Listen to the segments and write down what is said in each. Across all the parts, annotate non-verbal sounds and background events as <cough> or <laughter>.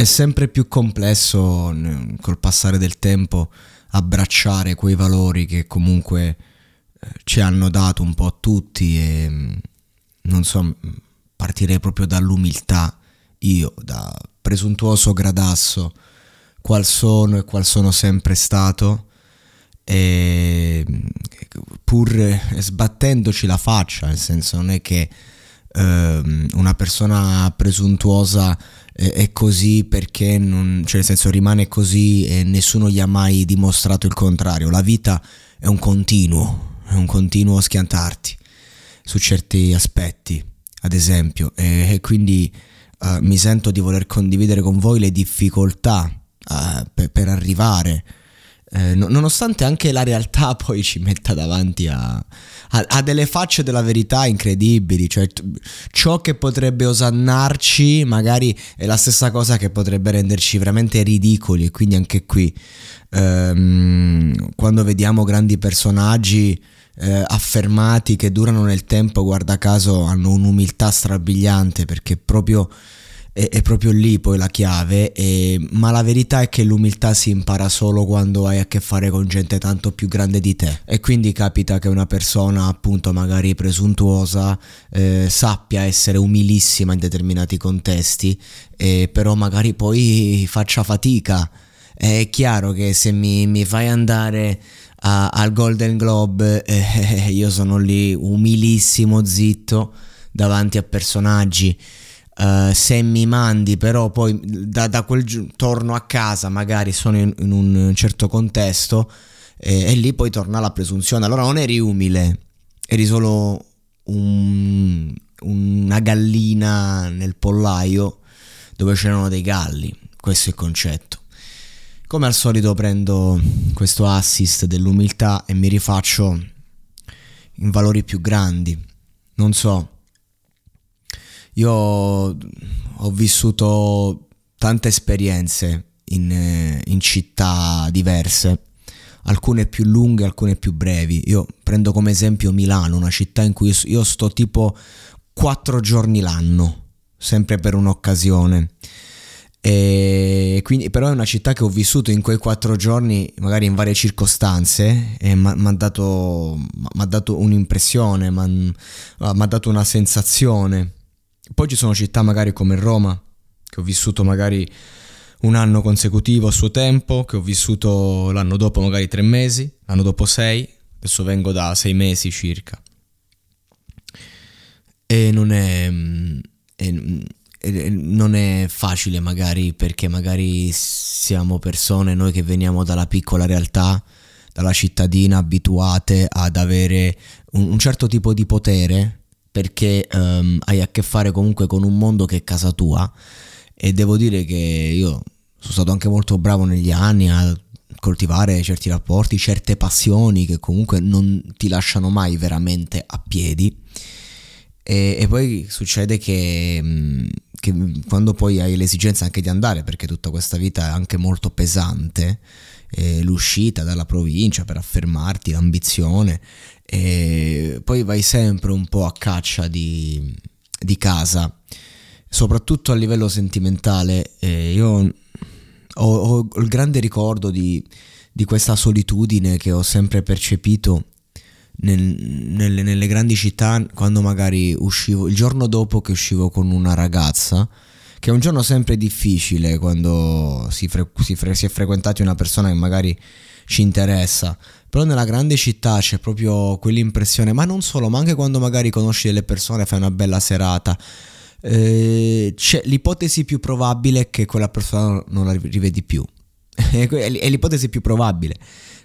È sempre più complesso col passare del tempo abbracciare quei valori che comunque eh, ci hanno dato un po' tutti e mm, non so, partirei proprio dall'umiltà, io da presuntuoso gradasso, qual sono e qual sono sempre stato e mm, pur sbattendoci la faccia, nel senso non è che eh, una persona presuntuosa è così perché non, cioè nel senso rimane così e nessuno gli ha mai dimostrato il contrario. La vita è un continuo, è un continuo schiantarti su certi aspetti, ad esempio, e, e quindi uh, mi sento di voler condividere con voi le difficoltà uh, per, per arrivare eh, nonostante anche la realtà <laughs> poi ci metta davanti a, a, a, delle facce della verità incredibili, cioè ciò che potrebbe osannarci magari è la stessa cosa che potrebbe renderci veramente ridicoli e quindi anche qui ehm, quando vediamo grandi personaggi eh, affermati che durano nel tempo, guarda caso hanno un'umiltà strabiliante perché proprio è, è proprio lì poi la chiave, e, ma la verità è che l'umiltà si impara solo quando hai a che fare con gente tanto più grande di te e quindi capita che una persona appunto magari presuntuosa eh, sappia essere umilissima in determinati contesti, eh, però magari poi faccia fatica. È chiaro che se mi, mi fai andare a, al Golden Globe eh, <laughs> io sono lì umilissimo, zitto, davanti a personaggi Uh, se mi mandi però poi da, da quel giorno torno a casa magari sono in, in un certo contesto e, e, lì poi torna la presunzione. Allora non eri umile eri solo un, una gallina nel pollaio dove c'erano dei galli questo è il concetto. Come al solito prendo questo assist dell'umiltà e mi rifaccio in valori più grandi. Non so io ho vissuto tante esperienze in, eh, in città diverse, alcune più lunghe, alcune più brevi. Io prendo come esempio Milano, una città in cui io sto tipo quattro giorni l'anno, sempre per un'occasione. E quindi, però è una città che ho vissuto in quei quattro giorni, magari in varie circostanze, e mi ha dato, dato, un'impressione, mi ha dato una sensazione. Poi ci sono città magari come Roma, che ho vissuto magari un anno consecutivo a suo tempo, che ho vissuto l'anno dopo magari tre mesi, l'anno dopo sei, adesso vengo da sei mesi circa. E non è, è, è, non è facile magari perché magari siamo persone, noi che veniamo dalla piccola realtà, dalla cittadina, abituate ad avere un certo tipo di potere perché um, hai a che fare comunque con un mondo che è casa tua e devo dire che io sono stato anche molto bravo negli anni a coltivare certi rapporti, certe passioni che comunque non ti lasciano mai veramente a piedi. E, e poi succede che, che quando poi hai l'esigenza anche di andare, perché tutta questa vita è anche molto pesante, eh, l'uscita dalla provincia per affermarti, l'ambizione, e poi vai sempre un po' a caccia di, di casa, soprattutto a livello sentimentale. Eh, io ho, ho, il grande ricordo di, di questa solitudine che ho sempre percepito nel, nelle, nelle, grandi città quando magari uscivo il giorno dopo che uscivo con una ragazza che è un giorno sempre difficile quando si, fre- si, fre- si è frequentati una persona che magari ci interessa. Però nella grande città c'è proprio quell'impressione ma non solo ma anche quando magari conosci delle persone fai una bella serata. Eh, l'ipotesi più probabile è che quella persona non la rivedi più. <laughs> È l'ipotesi più probabile.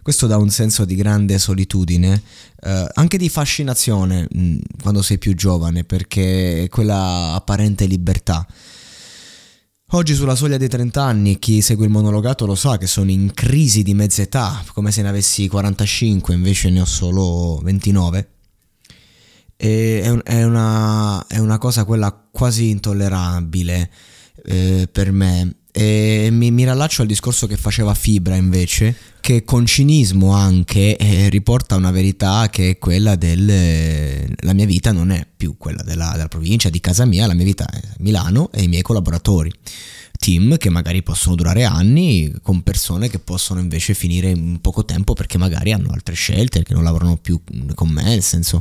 Questo dà un senso di grande solitudine, eh, anche di fascinazione mh, mm, quando sei più giovane, perché è quella apparente libertà. Oggi sulla soglia dei 30 anni chi segue il monologato lo sa che sono in crisi di mezza età, come se ne avessi 45, invece ne ho solo 29. E è, un, è, una, è una, cosa quella quasi intollerabile eh, per me e mi, mi rallaccio al discorso che faceva Fibra invece, che con cinismo anche eh, riporta una verità che è quella del... Eh, la mia vita non è più quella della, della provincia, di casa mia, la mia vita è Milano e i miei collaboratori team che magari possono durare anni con persone che possono invece finire in poco tempo perché magari hanno altre scelte, che non lavorano più con me, nel senso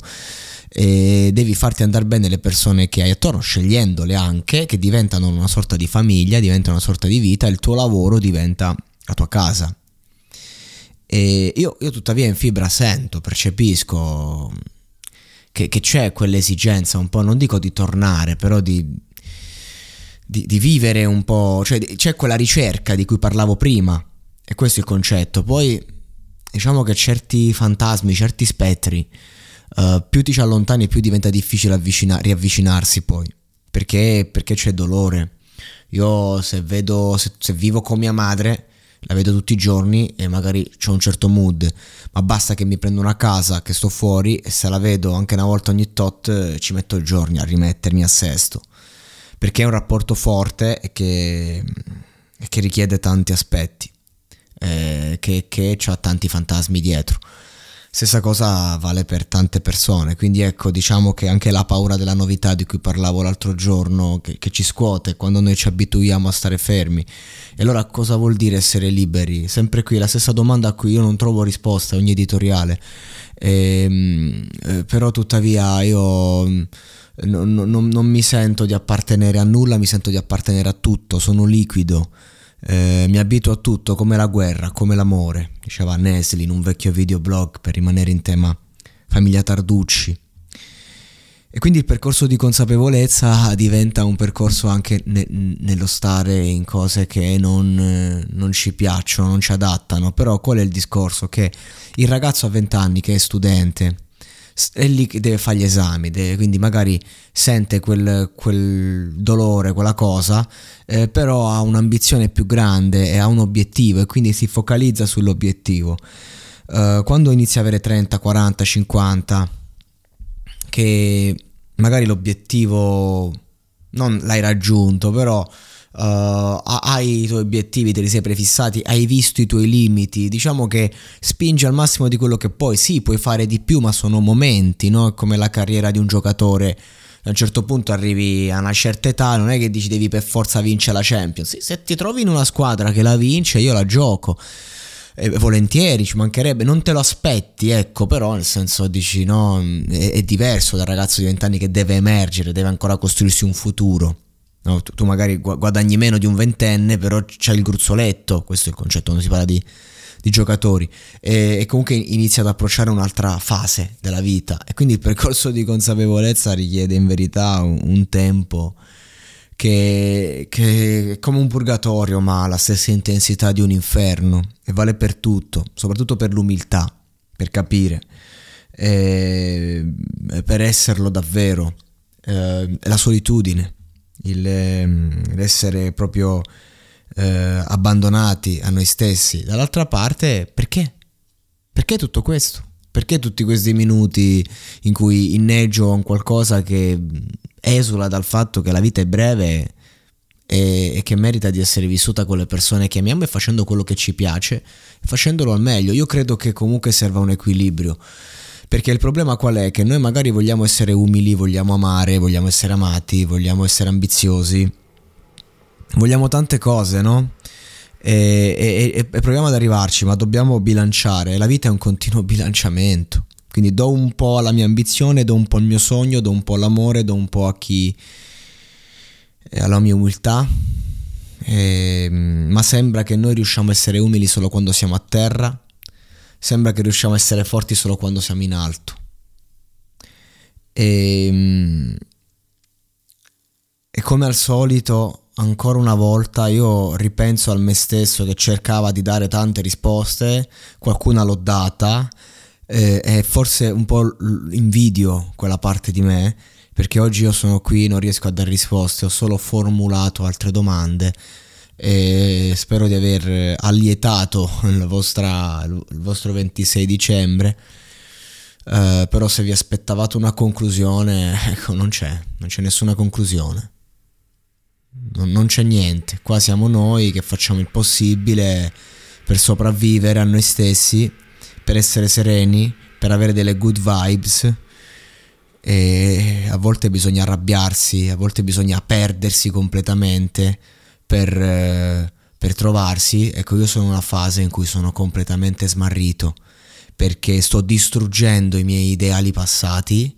e devi farti andare bene le persone che hai attorno, scegliendole anche, che diventano una sorta di famiglia, diventano una sorta di vita, il tuo lavoro diventa la tua casa. E io, io tuttavia in fibra sento, percepisco che, che, c'è quell'esigenza un po', non dico di tornare, però di, di, di vivere un po', cioè c'è quella ricerca di cui parlavo prima, e questo è il concetto. Poi diciamo che certi fantasmi, certi spettri, uh, più ti ci allontani più diventa difficile avvicina- riavvicinarsi poi, perché, perché c'è dolore. Io se vedo, se, se vivo con mia madre, la vedo tutti i giorni e magari c'è un certo mood, ma basta che mi prendo una casa, che sto fuori e se la vedo anche una volta ogni tot ci metto giorni a rimettermi a sesto, perché è un rapporto forte e che, che richiede tanti aspetti, eh, che, che ha tanti fantasmi dietro. Stessa cosa vale per tante persone, quindi ecco diciamo che anche la paura della novità di cui parlavo l'altro giorno, che, che, ci scuote quando noi ci abituiamo a stare fermi. E allora cosa vuol dire essere liberi? Sempre qui la stessa domanda a cui io non trovo risposta, ogni editoriale. E, ehm, eh, però tuttavia io... Non, non, non mi sento di appartenere a nulla, mi sento di appartenere a tutto, sono liquido eh, mi abituo a tutto come la guerra, come l'amore, diceva Nesli in un vecchio videoblog per rimanere in tema famiglia Tarducci. E quindi il percorso di consapevolezza diventa un percorso anche ne- nello stare in cose che non, eh, non, ci piacciono, non ci adattano. Però qual è il discorso? Che il ragazzo a 20 anni che è studente, è lì che deve fare gli esami, deve, quindi magari sente quel, quel dolore, quella cosa, eh, però ha un'ambizione più grande e ha un obiettivo e quindi si focalizza sull'obiettivo. Uh, quando inizi a avere 30, 40, 50, che magari l'obiettivo non l'hai raggiunto, però uh, hai i tuoi obiettivi, te li sei prefissati, hai visto i tuoi limiti, diciamo che spingi al massimo di quello che puoi, sì, puoi fare di più, ma sono momenti, no? È come la carriera di un giocatore. A un certo punto arrivi a una certa età, non è che dici devi per forza vincere la Champions. Se ti trovi in una squadra che la vince, io la gioco. Eh, volentieri, ci mancherebbe, non te lo aspetti, ecco, però nel senso dici no, è, è diverso dal ragazzo di 20 anni che deve emergere, deve ancora costruirsi un futuro. No, tu, tu, magari guadagni meno di un ventenne, però c'hai il gruzzoletto, questo è il concetto quando si parla di, di giocatori, e, e, comunque inizia ad approcciare un'altra fase della vita. E quindi il percorso di consapevolezza richiede in verità un, un tempo che, che, è come un purgatorio ma ha la stessa intensità di un inferno. E vale per tutto, soprattutto per l'umiltà, per capire, e, per esserlo davvero, eh, la solitudine il, ehm, l'essere proprio eh, abbandonati a noi stessi. Dall'altra parte, perché? Perché tutto questo? Perché tutti questi minuti in cui inneggio un qualcosa che esula dal fatto che la vita è breve e, e, che merita di essere vissuta con le persone che amiamo e facendo quello che ci piace, facendolo al meglio. Io credo che comunque serva un equilibrio. Perché il problema qual è? Che noi magari vogliamo essere umili, vogliamo amare, vogliamo essere amati, vogliamo essere ambiziosi, vogliamo tante cose, no? E, e, e, proviamo ad arrivarci, ma dobbiamo bilanciare. La vita è un continuo <laughs> bilanciamento. Quindi do un po' alla mia ambizione, do un po' al mio sogno, do un po' all'amore, do un po' a chi alla mia umiltà. E, ma sembra che noi riusciamo a essere umili solo quando siamo a terra. Sembra che riusciamo a essere forti solo quando siamo in alto. E, e come al solito, ancora una volta, io ripenso al me stesso che cercava di dare tante risposte, qualcuna l'ho data, eh, e forse un po' invidio quella parte di me perché oggi io sono qui, non riesco a dare risposte, ho solo formulato altre domande e spero di aver allietato il, vostra, il vostro 26 dicembre. Uh, però se vi aspettavate una conclusione, ecco, non c'è, non c'è nessuna conclusione. Non, non c'è niente. Qua siamo noi che facciamo il possibile per sopravvivere a noi stessi per essere sereni, per avere delle good vibes e a volte bisogna arrabbiarsi, a volte bisogna perdersi completamente per, eh, per trovarsi. Ecco, io sono in una fase in cui sono completamente smarrito perché sto distruggendo i miei ideali passati,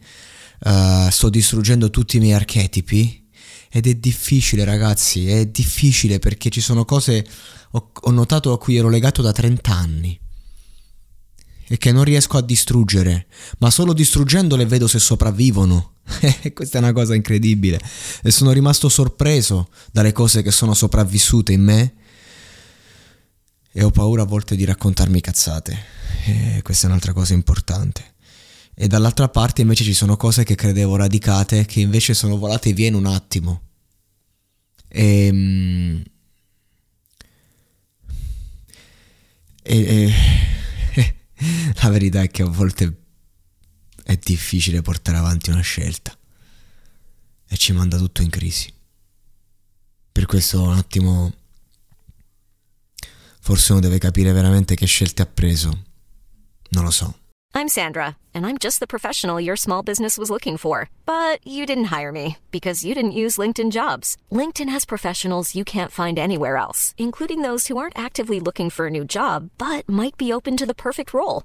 uh, sto distruggendo tutti i miei archetipi ed è difficile ragazzi, è difficile perché ci sono cose, ho, ho notato a cui ero legato da 30 anni e che non riesco a distruggere, ma solo distruggendole vedo se sopravvivono. <laughs> Questa è una cosa incredibile e sono rimasto sorpreso dalle cose che sono sopravvissute in me e ho paura a volte di raccontarmi cazzate. E questa è un'altra cosa importante. E dall'altra parte invece ci sono cose che credevo radicate che invece sono volate via in un attimo. Ehm, e, e, la verità è che a volte è difficile portare avanti una scelta e ci manda tutto in crisi. Per questo un attimo forse uno deve capire veramente che scelte ha preso. Non lo so. I'm Sandra, and I'm just the professional your small business was looking for. But you didn't hire me because you didn't use LinkedIn jobs. LinkedIn has professionals you can't find anywhere else, including those who aren't actively looking for a new job but might be open to the perfect role,